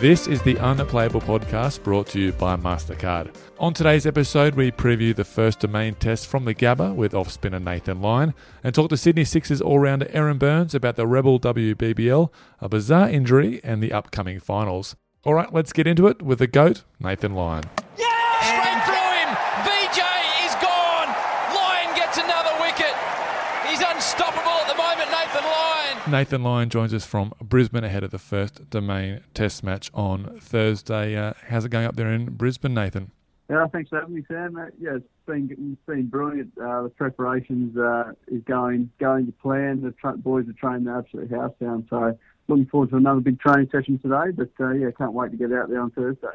This is the Unplayable podcast brought to you by MasterCard. On today's episode, we preview the first domain test from the Gabba with off spinner Nathan Lyon and talk to Sydney Sixers all rounder Erin Burns about the Rebel WBBL, a bizarre injury, and the upcoming finals. All right, let's get into it with the GOAT, Nathan Lyon. Yeah! Straight through him. VJ is gone. Lyon gets another wicket. He's unstoppable at the moment, Nathan Lyon. Nathan Lyon joins us from Brisbane ahead of the first domain test match on Thursday. Uh, how's it going up there in Brisbane, Nathan? Yeah, thanks for having me, Sam. Uh, yeah, it's been it's been brilliant. Uh, the preparations uh, is going going to plan. The tra- boys are training the absolute house down. So looking forward to another big training session today. But uh, yeah, can't wait to get out there on Thursday.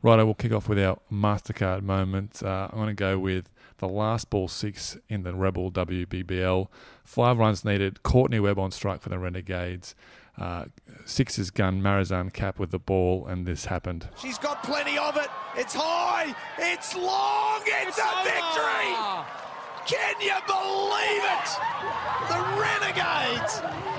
Right, I will kick off with our MasterCard moment. Uh, I'm going to go with the last ball six in the Rebel WBBL. Five runs needed. Courtney Webb on strike for the Renegades. Uh, Sixers gun Marizanne Kapp with the ball, and this happened. She's got plenty of it. It's high. It's long. It's, a victory. Can you believe it? The Renegades.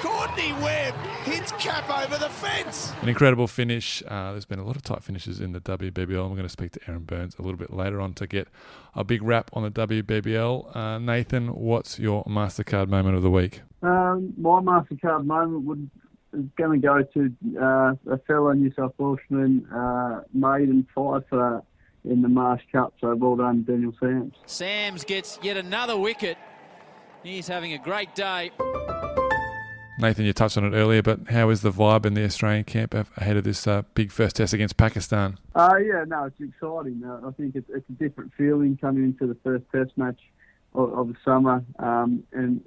Courtney Webb hits Kapp over the fence. An incredible finish. Uh, there's been a lot of tight finishes in the WBBL. I'm going to speak to Erin Burns a little bit later on to get a big wrap on the WBBL. Uh, Nathan, what's your MasterCard moment of the week? Um, my MasterCard moment would is going to go to uh, a fellow New South Welshman, uh, maiden five for in the Marsh Cup. So well done, Daniel Sams. Sams gets yet another wicket. He's having a great day. Nathan, you touched on it earlier, but how is the vibe in the Australian camp ahead of this uh, big first test against Pakistan? Uh, yeah, no, it's exciting. Uh, I think it's, it's a different feeling coming into the first test match of, of the summer um, and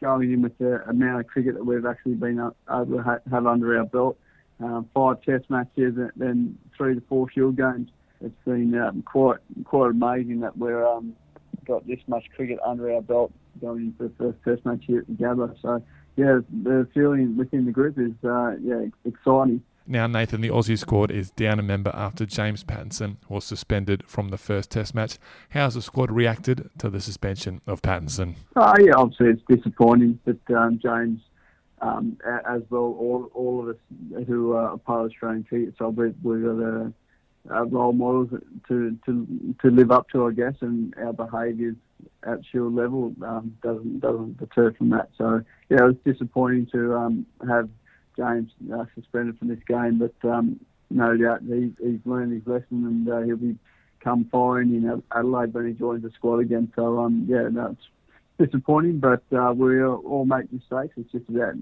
going in with the amount of cricket that we've actually been able to ha- have under our belt. Um, five test matches and then three to four Shield games. It's been um, quite quite amazing that we're um, got this much cricket under our belt going into the first test match here at the Gabba. So yeah, the feeling within the group is uh, yeah exciting. Now, Nathan, the Aussie squad is down a member after James Pattinson was suspended from the first Test match. How's the squad reacted to the suspension of Pattinson? Oh, yeah, obviously it's disappointing that um, James, um, as well, all, all of us who are part of Australian cricket, so we've, we've got a, a role models to, to to live up to, I guess, and our behaviours at Shield level um, doesn't doesn't deter from that. So yeah, it was disappointing to um, have James uh, suspended from this game, but um, no doubt he, he's learned his lesson and uh, he'll be come fine in Adelaide when he joins the squad again. So um, yeah, no, disappointing, but uh, we all make mistakes. It's just about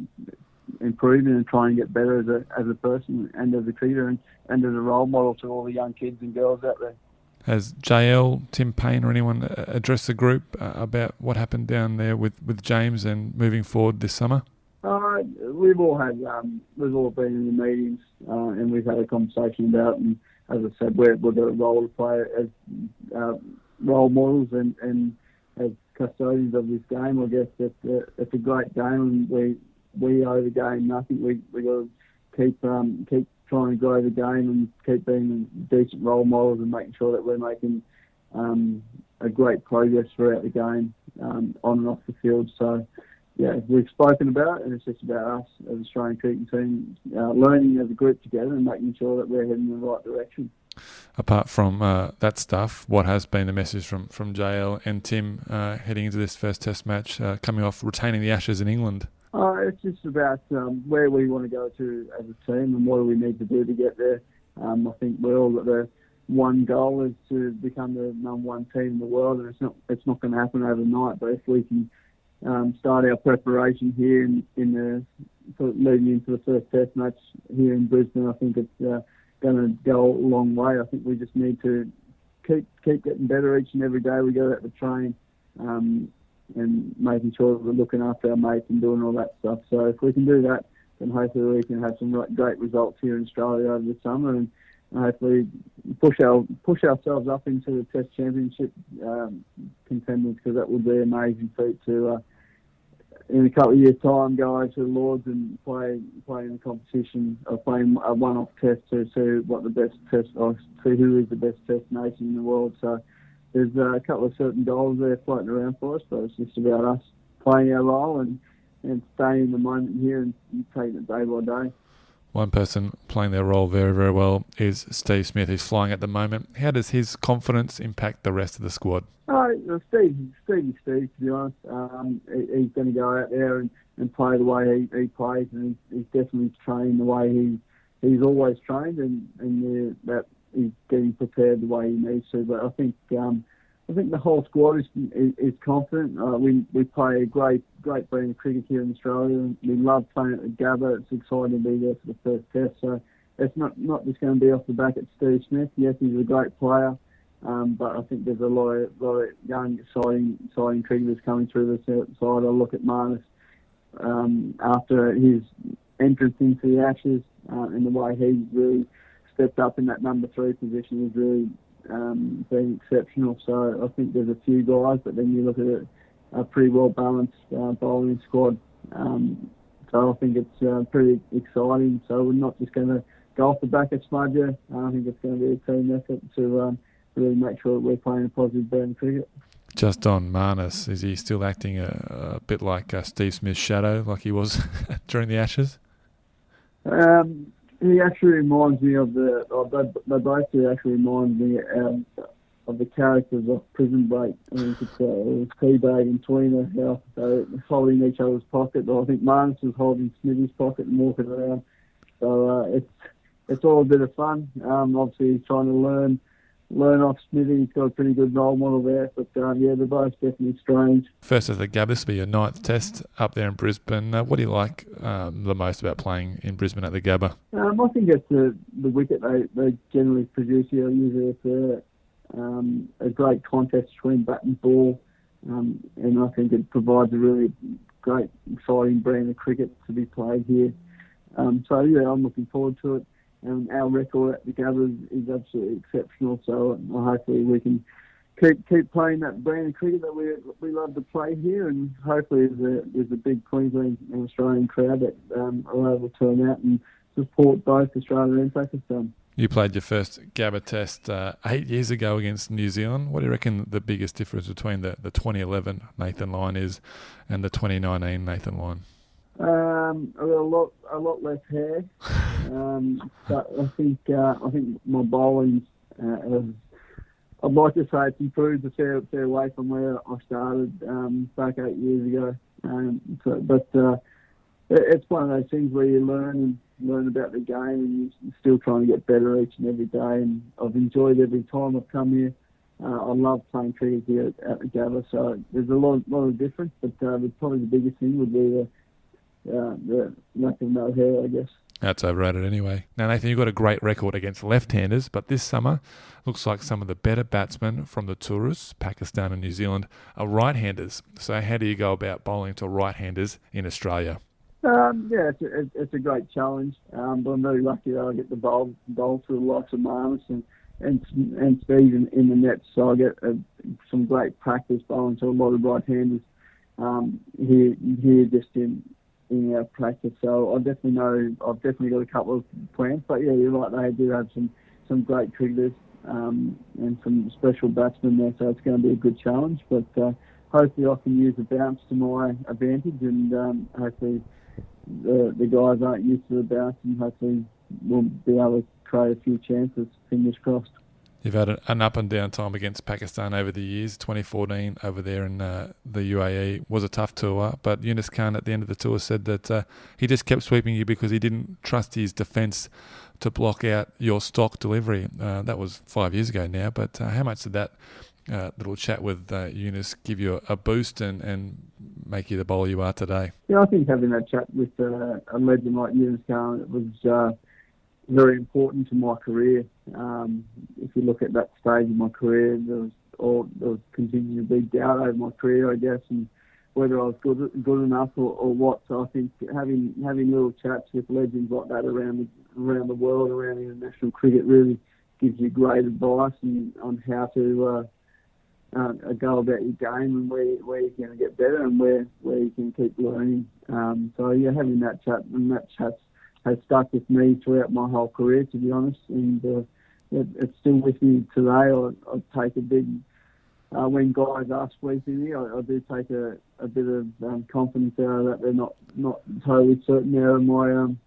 improving and trying to get better as a as a person and as a cricketer and, and as a role model to all the young kids and girls out there. Has JL, Tim Paine, or anyone uh, addressed the group uh, about what happened down there with, with James and moving forward this summer? Uh, we've all had, um, we've all been in the meetings uh, and we've had a conversation about, and as I said, we're, we've got a role to play as uh, role models and, and as custodians of this game. I guess it's a, it's a great game, and we we owe the game nothing. We we got to keep um, keep trying to grow the game and keep being decent role models and making sure that we're making um, a great progress throughout the game um, on and off the field. So, yeah, we've spoken about it, and it's just about us as an Australian cricket team uh, learning as a group together and making sure that we're heading in the right direction. Apart from uh, that stuff, what has been the message from, from JL and Tim uh, heading into this first Test match, uh, coming off retaining the Ashes in England? Uh, it's just about um, where we want to go to as a team and what do we need to do to get there. Um, I think we're all got the one goal is to become the number one team in the world, and it's not it's not going to happen overnight. But if we can um, start our preparation here in, in the leading into the first Test match here in Brisbane, I think it's uh, going to go a long way. I think we just need to keep keep getting better each and every day we go out to train, um, and making sure that we're looking after our mates and doing all that stuff. So if we can do that, then hopefully we can have some great results here in Australia over the summer and hopefully push our push ourselves up into the Test Championship um, contenders because that would be an amazing feat to. Uh, in a couple of years' time, go over to the Lords and play play in a competition or playing a one-off test to see what the best test or see who is the best test nation in the world. So there's a couple of certain goals there floating around for us, but it's just about us playing our role and and staying in the moment here and taking it day by day. One person playing their role very, very well is Steve Smith, who's flying at the moment. How does his confidence impact the rest of the squad? Oh, Steve, Steve, Steve, to be honest, um, he, he's going to go out there and, and play the way he, he plays, and he's, he's definitely trained the way he he's always trained, and and uh, that he's getting prepared the way he needs to. But I think um, I think the whole squad is is, is confident. Uh, we we play a great great brand of cricket here in Australia. We love playing at the Gabba. It's exciting to be there for the first test. So it's not not just going to be off the back at Steve Smith. Yes, he's a great player, um, but I think there's a lot of, lot of young, exciting, exciting cricketers coming through this side. I look at Marnus um, after his entrance into the Ashes uh, and the way he really stepped up in that number three position is really um, been exceptional. So I think there's a few guys, but then you look at it, a pretty well balanced uh, bowling squad. Um, so I think it's uh, pretty exciting. So we're not just going to go off the back of Smudger. I think it's going to be a team effort to um, really make sure that we're playing a positive brand cricket. Just on Marnus, is he still acting a, a bit like uh, Steve Smith's shadow, like he was during the Ashes? Um, he actually reminds me of the. Oh, they, they both actually remind me um, of the characters of Prison Break. I mean, it's, uh, it was T-Bag and Tweener, how they holding each other's pocket. I think Marnus was holding Smithy's pocket and walking around. So uh, it's it's all a bit of fun. Um, obviously, he's trying to learn learn off Smithy. He's got a pretty good role model there. But um, yeah, they're both definitely strange. First of the Gabba, this will be your ninth test up there in Brisbane. Uh, what do you like um, the most about playing in Brisbane at the Gabba? Um, I think it's the, the wicket they, they generally produce here. Usually it's a, um, a great contest between bat and ball. Um, and I think it provides a really great, exciting brand of cricket to be played here. Um, so yeah, I'm looking forward to it and our record at the Gabba is, absolutely exceptional. So hopefully we can keep keep playing that brand of cricket that we we love to play here, and hopefully there's a there's a big Queensland and Australian crowd that um, are able to turn out and support both Australia and Pakistan. You played your first Gabba test uh, eight years ago against New Zealand. What do you reckon the biggest difference between the, the 2011 Nathan Lyon is and the 2019 Nathan Lyon? Um, a lot, a lot less hair. Um, but I think, uh, I think my bowling uh, has, I'd like to say it's improved a fair, fair way from where I started um, back eight years ago. Um, so, but uh, it, it's one of those things where you learn and learn about the game, and you're still trying to get better each and every day. And I've enjoyed every time I've come here. Uh, I love playing cricket here at, at the Gabba, so there's a lot, lot of difference. But uh, probably the biggest thing would be the the lack of no hair, I guess. That's overrated anyway. Now, Nathan, you've got a great record against left-handers, but this summer looks like some of the better batsmen from the tourists, Pakistan and New Zealand, are right-handers. So, how do you go about bowling to right-handers in Australia? Um, yeah, it's a, it's a great challenge, um, but I'm very lucky that I get to bowl, bowl to the likes of Marnus and and and Steve in, in the nets, so I get uh, some great practice bowling to a lot of right-handers um, here here just in in our practice. So I definitely know I've definitely got a couple of plans. But yeah, you're right. They do have some some great cricketers um, and some special batsmen there. So it's going to be a good challenge. But uh, hopefully I can use the bounce to my advantage, and um, hopefully the the guys aren't used to the bounce, and hopefully we'll be able to create a few chances. Fingers crossed. You've had an up and down time against Pakistan over the years. 2014 over there in uh, the UAE was a tough tour, but Younis Khan at the end of the tour said that uh, he just kept sweeping you because he didn't trust his defence to block out your stock delivery. Uh, that was five years ago now, but uh, how much did that uh, little chat with uh, Younis give you a, boost and, and make you the bowler you are today? Yeah, I think having that chat with a legend like Younis Khan it was very important to my career. Um, if you look at that stage of my career, there was all there was continuing to be doubt over my career, I guess, and whether I was good good enough or, or what. So I think having having little chats with legends like that around the, around the world, around international cricket, really gives you great advice and, on how to uh, uh, go about your game and where where you're going to get better and where where you can keep learning. Um, so yeah, having that chat and that chat has stuck with me throughout my whole career, to be honest, and uh, it, it's still with me today. I, I take a big uh, when guys are squeezing me, I, I do take a, a bit of um, confidence out of that they're not not totally certain out of my um,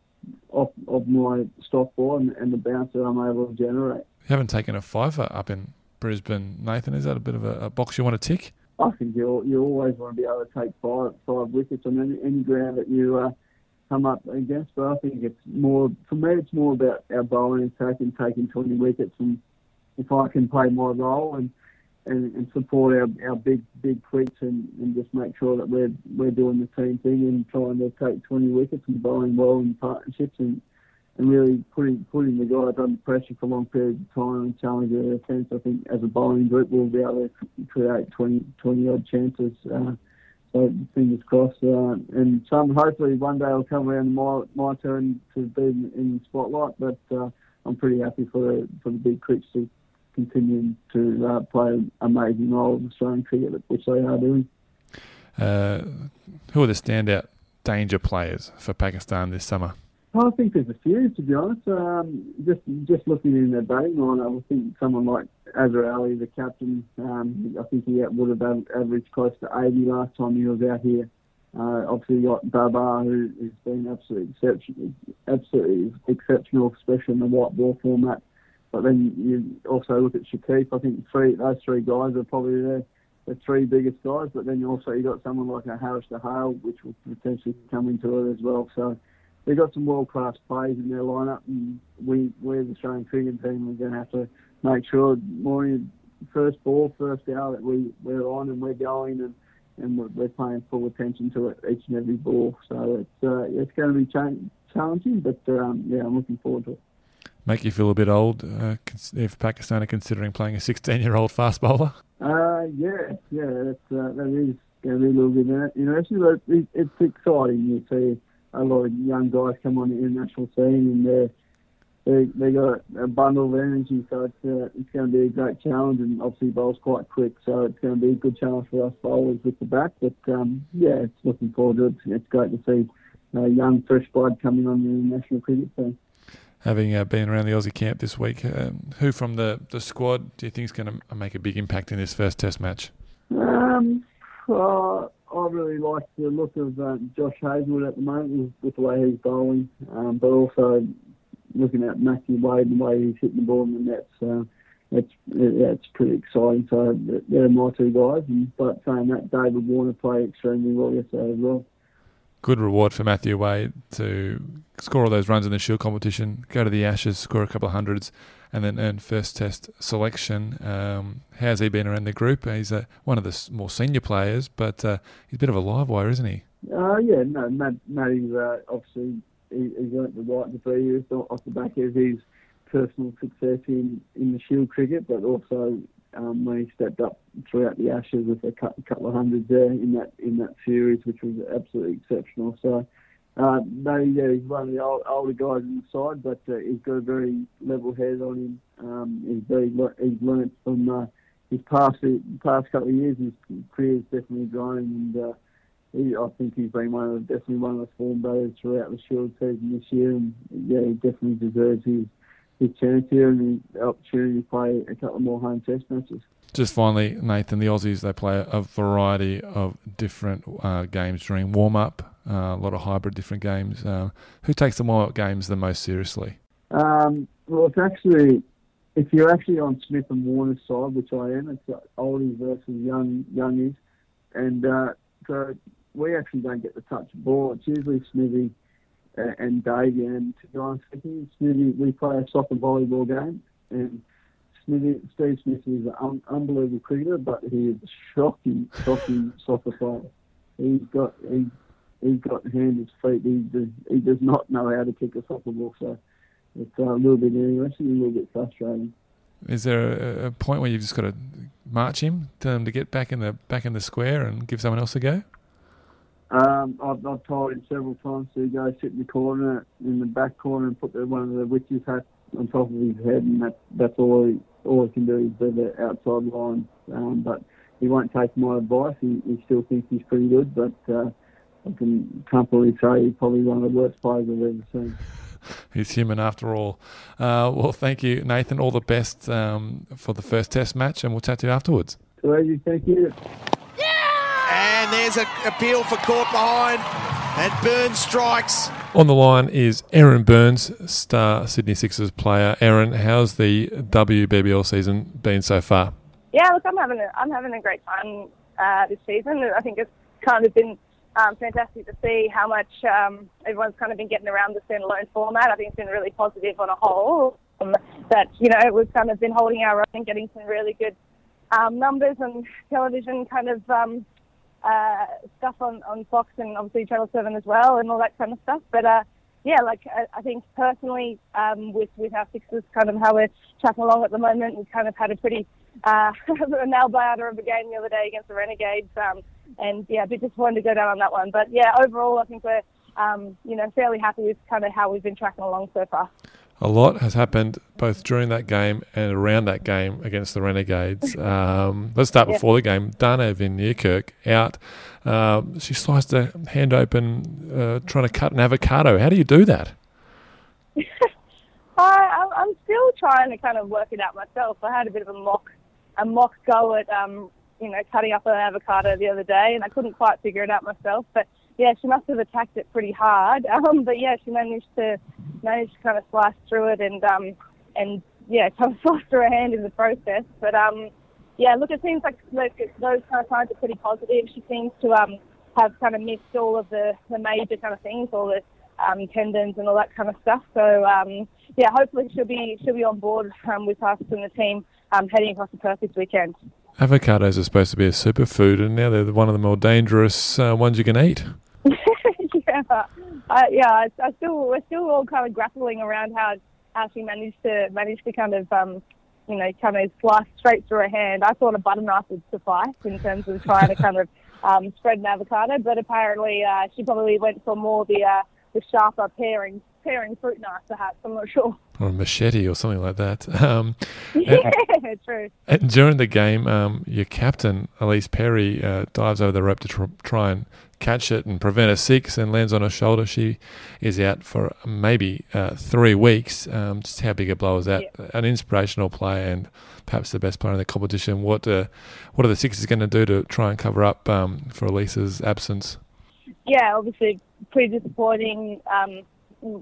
off of my stock ball and, and the bounce that I'm able to generate. You haven't taken a fiver up in Brisbane, Nathan. Is that a bit of a, a box you want to tick? I think you you always want to be able to take five five wickets on any, any ground that you uh, come up against. But I think it's more for me. It's more about our bowling attack and taking 20 wickets. And if I can play my role and and, and support our, our big big quicks and, and just make sure that we're we're doing the same thing and trying to take 20 wickets and bowling well in partnerships and and really putting putting the guys under pressure for long periods of time and challenging their defence. I think as a bowling group we'll be able to create 20, 20 odd chances. Uh, fingers crossed. Uh, and some hopefully one day I'll come around my my turn to be in, in the spotlight. But uh, I'm pretty happy for the for the big cricks to continue to uh, play an amazing role in Australian cricket, which they are doing. Uh, who are the standout danger players for Pakistan this summer? I think there's a few, to be honest. Um, just just looking in their batting line, I would think someone like Azhar Ali, the captain, um, I think he would have averaged close to 80 last time he was out here. Uh, obviously, you got Babar, who has been absolutely exceptional, absolutely exceptional, especially in the white ball format. But then you also look at Shafiq. I think three those three guys are probably the, the three biggest guys. But then you also you got someone like a Haris Sohail, which will potentially come into it as well. So they've got some world class players in their lineup, and we we as the Australian cricket team We're going to have to make sure morning first ball, first hour that we we're on and we're going and. And we're paying full attention to it each and every ball, so it's uh, it's going to be challenging, but um, yeah, I'm looking forward to it make you feel a bit old uh, if Pakistan are considering playing a 16 year old fast bowler? Uh, yeah, yeah, that's, uh, that is going to be a little bit interesting, but it, it's exciting. You see a lot of young guys come on the international scene and they're, they they got a bundle of energy, so it's uh, it's going to be a great challenge. And obviously, bowls quite quick, so it's going to be a good challenge for us bowlers with the bat. But um, yeah, it's looking forward to it. It's great to see uh, young fresh blood coming on the national cricket team having uh, been around the Aussie camp this week, um, who from the, the squad do you think is going to make a big impact in this first Test match? Um, uh, I really like the look of um, Josh Hazlewood at the moment with, the way he's bowling, um, but also looking at Matthew Wade and the way he's hitting the ball in the nets. Uh, yeah, it's pretty exciting. So they're my two guys. And, but saying that, David Warner played extremely well yesterday as well good reward for Matthew Wade to score all those runs in the Shield competition, go to the Ashes, score a couple of hundreds, and then earn first Test selection. Um, how's he been around the group? He's one of the more senior players, but uh, he's a bit of a live wire, isn't he? Uh, yeah, no, Matt, Matty's uh, obviously he, he's earned the right to be here off the back of his personal success in, in the Shield cricket, but also um, when he stepped up throughout the Ashes with a couple of hundreds there in that in that series, which was absolutely exceptional. So, uh, no, yeah, he's one of the old, older guys in the side, but uh, he's got a very level head on him. Um, he's very he's learnt from uh, his past past couple of years. His career's definitely grown, and uh, he, I think he's been one of definitely one of the form batters throughout the Shield season this year, and yeah, he definitely deserves his his chance here and the opportunity to play a couple more home test matches. Just finally, Nathan, the Aussies they play a variety of different uh, games during warm up. Uh, a lot of hybrid different games. Uh, who takes the up games the most seriously? Um, well, it's actually if you're actually on Smith and Warner's side, which I am, it's oldies versus young youngies, and uh, so we actually don't get the touch ball. It's usually Smithy and Davey. And to be honest with you, Smithy, we play a soccer volleyball game, and Smithy, Steve Smith is an un- unbelievable cricketer, but he is a shocking, shocking soccer player. He's got he, he's got hands and feet. He does, he does not know how to kick a soccer ball. So it's uh, a little bit interesting, and a little bit frustrating. Is there a, point where you've just got to march him, tell him to get back in the back in the square and give someone else a go? Um, I've, I've told him several times to go sit in the corner, in the back corner, and put the, one of the witches hats on top of his head, and that, that's all he, all he can do is do the outside line. Um, but he won't take my advice. He, he still thinks he's pretty good, but uh, I can comfortably say he's probably one of the worst players I've ever seen. He's human after all. Uh, well, thank you, Nathan. All the best um, for the first Test match, and we'll chat to you afterwards. Thank you. Yeah! And there's an appeal for caught behind. And Burns strikes. On the line is Erin Burns, star Sydney Sixers player. Erin, how's the WBBL season been so far? Yeah, look, I'm having a, I'm having a great time uh, this season. I think it's kind of been um, fantastic to see how much um, everyone's kind of been getting around the standalone format. I think it's been really positive on a whole. Um, that you know we've kind of been holding our own and getting some really good um, numbers and television kind of um, uh, stuff on, on Fox and obviously Channel Seven as well and all that kind of stuff. But uh, yeah, like I, I think personally um, with with our Sixers, kind of how we're tracking along at the moment, we kind of had a pretty uh, nail biter of a game the other day against the Renegades. Um, and yeah, a bit disappointed to go down on that one. But yeah, overall, I think we're um, you know fairly happy with kind of how we've been tracking along so far. A lot has happened both during that game and around that game against the Renegades. Um, let's start Yeah. before the game. Dane Van Niekerk out. Um, she sliced her hand open uh, trying to cut an avocado. How do you do that? I, I'm- I'm still trying to kind of work it out myself. I had a bit of a mock, a mock go at, um, you know, cutting up an avocado the other day, and I couldn't quite figure it out myself. But yeah, she must have attacked it pretty hard. Um, but yeah, she managed to managed to kind of slice through it and um, and yeah, kind of slice through her hand in the process. But um, yeah, look, it seems like like those kind of signs are pretty positive. She seems to um, have kind of missed all of the, the major kind of things, all the um, tendons and all that kind of stuff. So um, yeah, hopefully she'll be she'll be on board um, with us and the team um, heading across the Perth this weekend. Avocados are supposed to be a superfood, and now they're one of the more dangerous uh, ones you can eat. yeah, I, yeah. I, I still we're still all kind of grappling around how how she managed to manage to kind of um, you know kind of slice straight through her hand. I thought a butter knife would suffice in terms of trying to kind of um, spread an avocado, but apparently uh, she probably went for more the uh, the sharper paring paring fruit knife, perhaps. I'm not sure. Or a machete or something like that. Um, yeah, true. And during the game, um, your captain, Elise Perry, uh, dives over the rope to tr- try and catch it and prevent a six and lands on her shoulder. She is out for maybe uh, three weeks. Um, just how big a blow is that? An inspirational player and perhaps the best player in the competition. What uh, what are the Sixers going to do to try and cover up um, for Elise's absence? yeah, obviously pretty disappointing.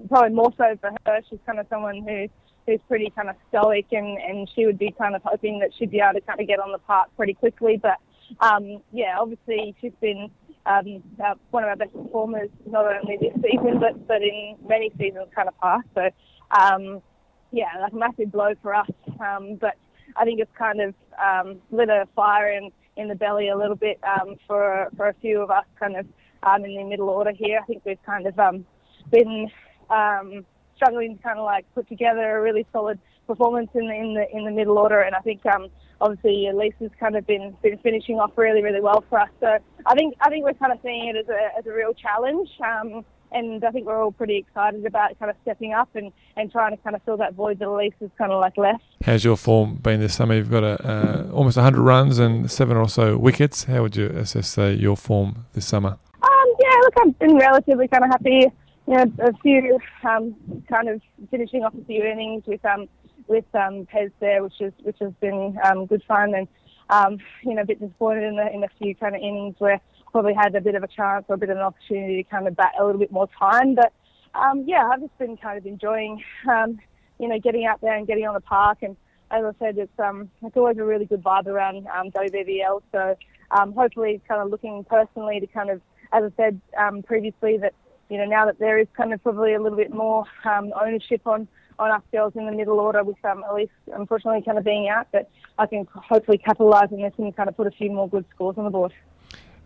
Probably more so for her. She's kind of someone who who's pretty kind of stoic, and and she would be kind of hoping that she'd be able to kind of get on the park pretty quickly. But um, yeah, obviously she's been um, uh, one of our best performers not only this season but but in many seasons kind of past. So um, yeah, like a massive blow for us. Um, but I think it's kind of um, lit a fire in, in the belly a little bit um, for for a few of us kind of um, in the middle order here. I think we've kind of um, been um, struggling to kind of like put together a really solid performance in the in the in the middle order, and I think um, obviously Elise has kind of been been finishing off really really well for us. So I think I think we're kind of seeing it as a as a real challenge. Um, and I think we're all pretty excited about kind of stepping up and, and trying to kind of fill that void that Elise has kind of like left. How's your form been this summer? You've got a, uh, almost 100 runs and seven or so wickets. How would you assess uh, your form this summer? Um, yeah, look, I've been relatively kind of happy. You know, a few um, kind of finishing off a few innings with um, with um, Pez there, which is which has been um, good fun, and um, you know, a bit disappointed in the in a few kind of innings where probably had a bit of a chance or a bit of an opportunity to kind of bat a little bit more time. But um, yeah, I've just been kind of enjoying, um, you know, getting out there and getting on the park. And as I said, it's um, it's always a really good vibe around um, WBBL. So um, hopefully, kind of looking personally to kind of, as I said um, previously, that you know now that there is kind of probably a little bit more um, ownership on on us girls in the middle order with um, Elise unfortunately kind of being out, but I can hopefully capitalise on this and kind of put a few more good scores on the board.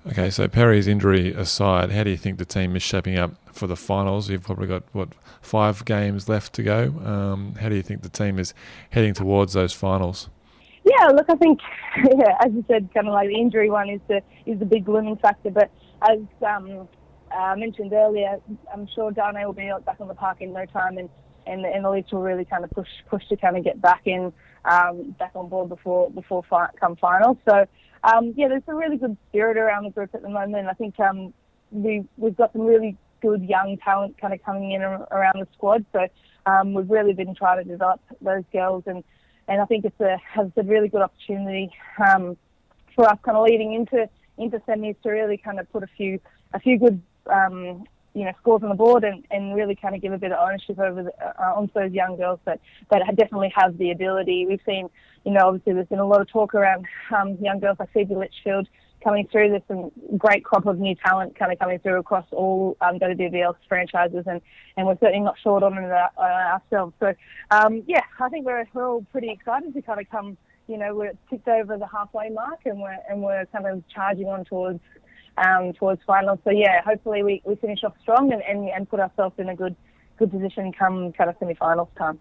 Okay, so Perry's injury aside, how do you think the team is shaping up for the finals? You've probably got what five games left to go. Um, how do you think the team is heading towards those finals? Yeah, look, I think, yeah, as you said, kind of like the injury one is the is the big looming factor. But as um, I mentioned earlier, I'm sure Dane will be back on the park in no time, and and, and the Leafs will really kind of push push to kind of get back in, um, back on board before before fi- come finals. So um, yeah, there's a really good spirit around the group at the moment. I think um, we we've got some really good young talent kind of coming in around the squad. So um, we've really been trying to develop those girls, and and I think it's a has a really good opportunity um, for us kind of leading into into semis to really kind of put a few a few good um, you know scores on the board and, and really kind of give a bit of ownership over the, uh, onto those young girls that that definitely have the ability. We've seen you know obviously there's been a lot of talk around um, young girls like Phoebe Litchfield coming through. There's some great crop of new talent kind of coming through across all um, WBL franchises, and, and we're certainly not short on it uh, ourselves. So, um, yeah, I think we're, we're all pretty excited to kind of come. You know, we're ticked over the halfway mark, and we're and we're kind of charging on towards um, towards finals. So yeah, hopefully we, we finish off strong and, and, and put ourselves in a good good position come kind of semi-finals time.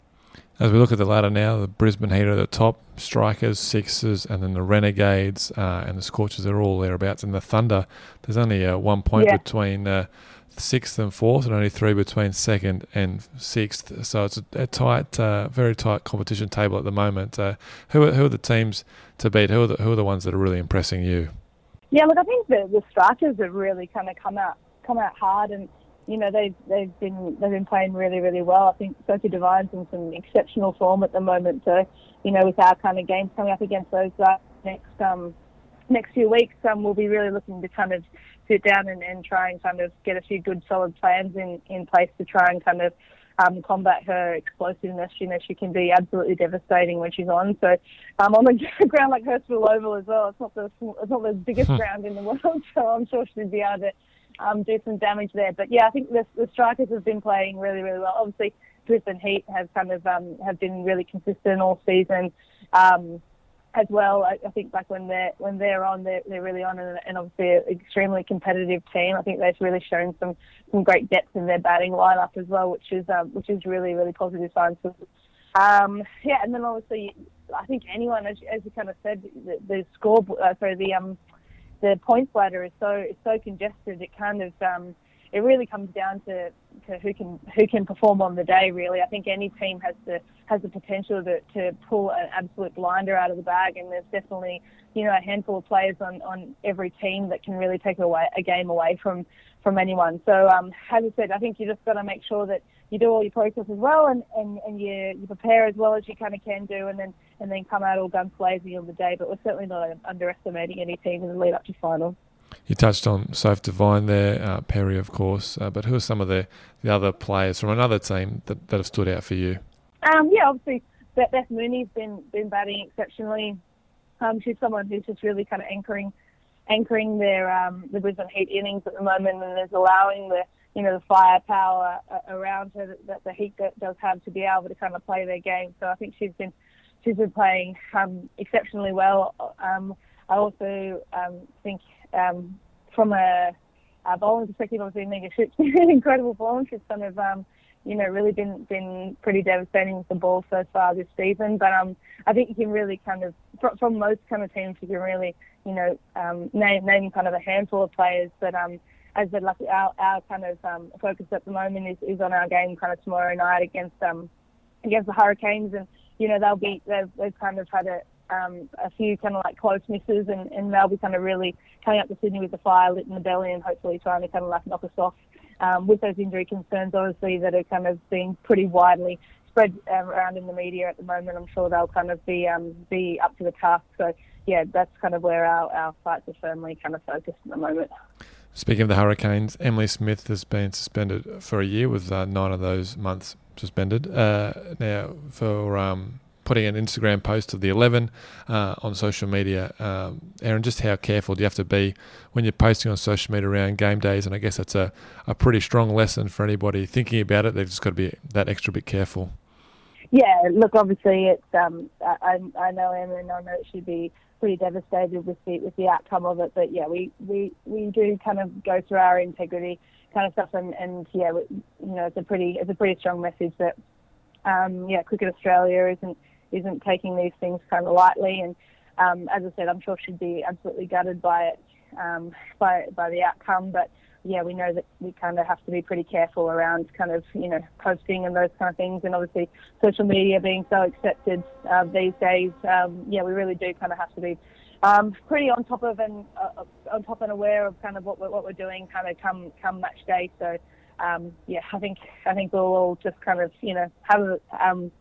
As we look at the ladder now, the Brisbane Heat are at the top, Strikers, Sixers, and then the Renegades uh, and the Scorchers are all thereabouts. And the Thunder, there's only uh, one point yeah. between uh, sixth and fourth, and only three between second and sixth. So it's a, a tight, uh, very tight competition table at the moment. Uh, who are, who are the teams to beat? Who are the, who are the ones that are really impressing you? Yeah, look, I think the, the strikers have really kind of come out come out hard, and you know they've they've been they've been playing really really well. I think Sophie Devine's in some exceptional form at the moment. So you know with our kind of games coming up against those guys next um next few weeks, um we'll be really looking to kind of sit down and, and try and kind of get a few good solid plans in in place to try and kind of um, combat her explosiveness. You know, she can be absolutely devastating when she's on. So um, on the ground like Hurstville Oval as well, it's not the it's not the biggest hmm. ground in the world. So I'm sure she'd be able to um, do some damage there. But yeah, I think the, the strikers have been playing really really well. Obviously, Brisbane Heat have kind of um, have been really consistent all season. Um, as well. I, I think like when they're when they're on, they're, they're really on, and, and obviously an extremely competitive team. I think they've really shown some some great depth in their batting lineup as well, which is um, which is really really positive signs. For, um, yeah, and then obviously I think anyone, as, as you kind of said, the, the score, uh, sorry, the um the points ladder is so is so congested. It kind of um, it really comes down to, to who can who can perform on the day. Really, I think any team has the has the potential to, to pull an absolute blinder out of the bag, and there's definitely you know a handful of players on, on every team that can really take away a game away from from anyone. So um, as I said, I think you just got to make sure that you do all your process as well, and, and, and you, you prepare as well as you kind of can do, and then and then come out all guns blazing on the day. But we're certainly not underestimating any team in the lead up to final. You touched on Soph Devine there, uh, Perry, of course, uh, but who are some of the, the other players from another team that, that have stood out for you? Um, yeah, obviously, Beth, Beth Mooney's been been batting exceptionally. Um, she's someone who's just really kind of anchoring anchoring their um, the Brisbane Heat innings at the moment, and is allowing the you know the firepower uh, around her that, that the Heat does have to be able to kind of play their game. So I think she's been she's been playing um, exceptionally well. Um, I also um, think um, from a, a bowling perspective, obviously Mega been incredible bowler. She's kind of, um, you know, really been been pretty devastating with the ball so far this season. But um, I think you can really kind of, from most kind of teams, you can really, you know, um, name name kind of a handful of players. But um, as the like our our kind of um, focus at the moment is, is on our game kind of tomorrow night against um against the Hurricanes, and you know they'll be they've, they've kind of had a um, a few kind of like close misses, and, and they'll be kind of really coming up to Sydney with the fire lit in the belly, and hopefully trying to kind of like knock us off um, with those injury concerns, obviously that are kind of being pretty widely spread um, around in the media at the moment. I'm sure they'll kind of be um, be up to the task. So yeah, that's kind of where our our fights are firmly kind of focused at the moment. Speaking of the Hurricanes, Emily Smith has been suspended for a year, with uh, nine of those months suspended. Uh, now for um, putting an Instagram post of the 11 uh, on social media. Um, Erin, just how careful do you have to be when you're posting on social media around game days? And I guess that's a, a pretty strong lesson for anybody thinking about it. They've just got to be that extra bit careful. Yeah, look, obviously, it's um, I, I know Emma and I know she'd be pretty devastated with the with the outcome of it. But yeah, we we we do kind of go through our integrity kind of stuff, and and yeah, you know, it's a pretty it's a pretty strong message that um, yeah, Cricket Australia isn't isn't taking these things kind of lightly. And um, as I said, I'm sure she'd be absolutely gutted by it um, by by the outcome, but yeah, we know that we kind of have to be pretty careful around kind of, you know, posting and those kind of things. And obviously, social media being so accepted uh, these days, um, yeah, we really do kind of have to be um, pretty on top of and uh, on top and aware of kind of what we're, what we're doing, kind of come come match day. So, um, yeah, I think I think we'll all just kind of, you know, have a um,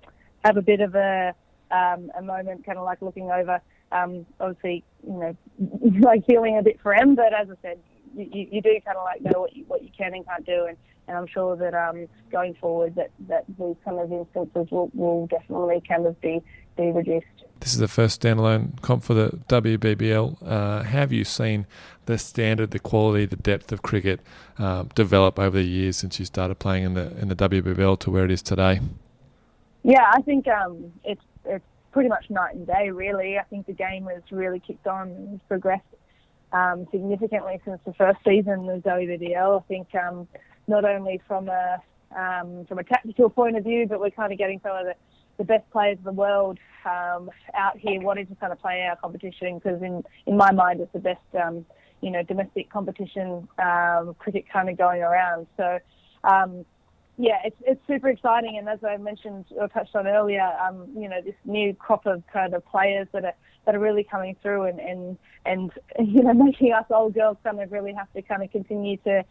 have a bit of a um, a moment, kind of like looking over. Um, obviously, you know, like feeling a bit for him, but as I said, you, you do kind of like know what you, what you can and can't do, and, and I'm sure that um, going forward that, that these kind of instances will, will definitely kind of be, be reduced. This is the first standalone comp for the WBBL. Uh, have you seen the standard, the quality, the depth of cricket uh, develop over the years since you started playing in the in the WBBL to where it is today? Yeah, I think um, it's it's pretty much night and day. Really, I think the game has really kicked on and progressed um, significantly since the first season of WBBL. I think um, not only from a um, from a tactical point of view, but we're kind of getting some of the, the best players in the world um, out here wanting to kind of play our competition because in in my mind it's the best um, you know domestic competition um, cricket kind of going around. So um, yeah, it's it's super exciting, and as I mentioned or touched on earlier, um, you know, this new crop of kind of players that are that are really coming through, and and and you know, making us old girls kind of really have to kind of continue to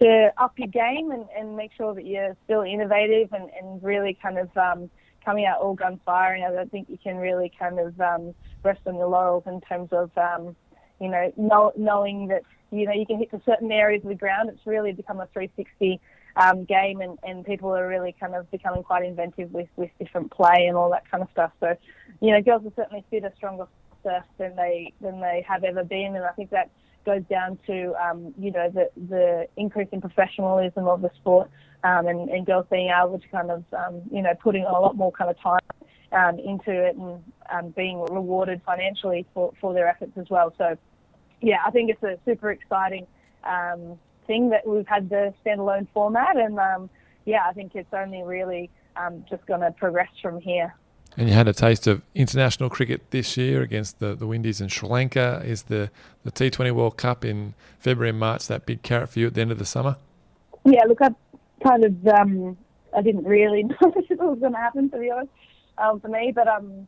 to up your game and, and make sure that you're still innovative and, and really kind of um, coming out all guns firing. I don't think you can really kind of um, rest on your laurels in terms of um, you know know, knowing that you know you can hit to certain areas of the ground. It's really become a 360 um, game, and, and people are really kind of becoming quite inventive with, with different play and all that kind of stuff. So, you know, girls are certainly fitter, stronger faster than they than they have ever been, and I think that goes down to um, you know the the increase in professionalism of the sport, um, and, and girls being able to kind of um, you know putting a lot more kind of time um, into it and um, being rewarded financially for, for their efforts as well. So, yeah, I think it's a super exciting um, thing that we've had the standalone format, and um, yeah, I think it's only really um, just going to progress from here. And you had a taste of international cricket this year against the, the Windies and Sri Lanka. Is the, the T20 World Cup in February and March that big carrot for you at the end of the summer? Yeah, look, I kind of um, I didn't really know it was going to happen to be honest um, for me, but um,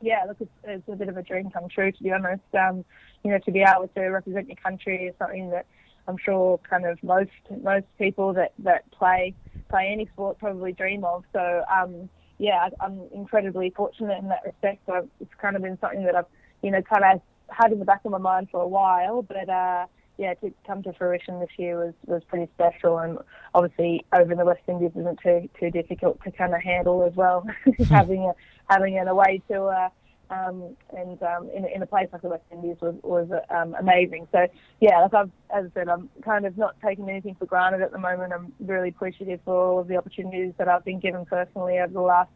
yeah, look, it's, it's, a bit of a dream come true to be honest. Um, you know, to be able to represent your country is something that I'm sure kind of most most people that, that play play any sport probably dream of. So um, yeah, I'm incredibly fortunate in that respect. I've, it's kind of been something that I've you know kind of had in the back of my mind for a while, but uh, yeah, to come to fruition this year was, was pretty special, and obviously over in the West Indies isn't too too difficult to kind of handle as well, having a having an away tour. Um, and um, in, in a place like the West Indies was, was um, amazing. So yeah, like I've, as I said, I'm kind of not taking anything for granted at the moment. I'm really appreciative for all of the opportunities that I've been given personally over the last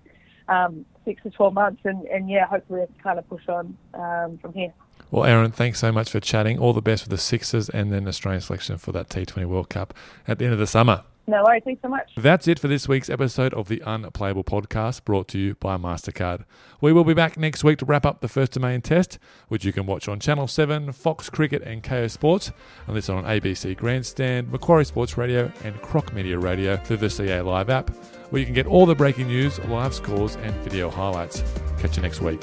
um, six to 12 months, and, and yeah, hopefully I can kind of push on um, from here. Well, Erin, thanks so much for chatting. All the best for the Sixers and then Australian selection for that T20 World Cup at the end of the summer. No worries. Thanks so much. That's it for this week's episode of the Unplayable Podcast brought to you by MasterCard. We will be back next week to wrap up the First Domain Test, which you can watch on Channel 7, Fox Cricket, and Kayo Sports, and listen on ABC Grandstand, Macquarie Sports Radio, and Croc Media Radio through the CA Live app, where you can get all the breaking news, live scores, and video highlights. Catch you next week.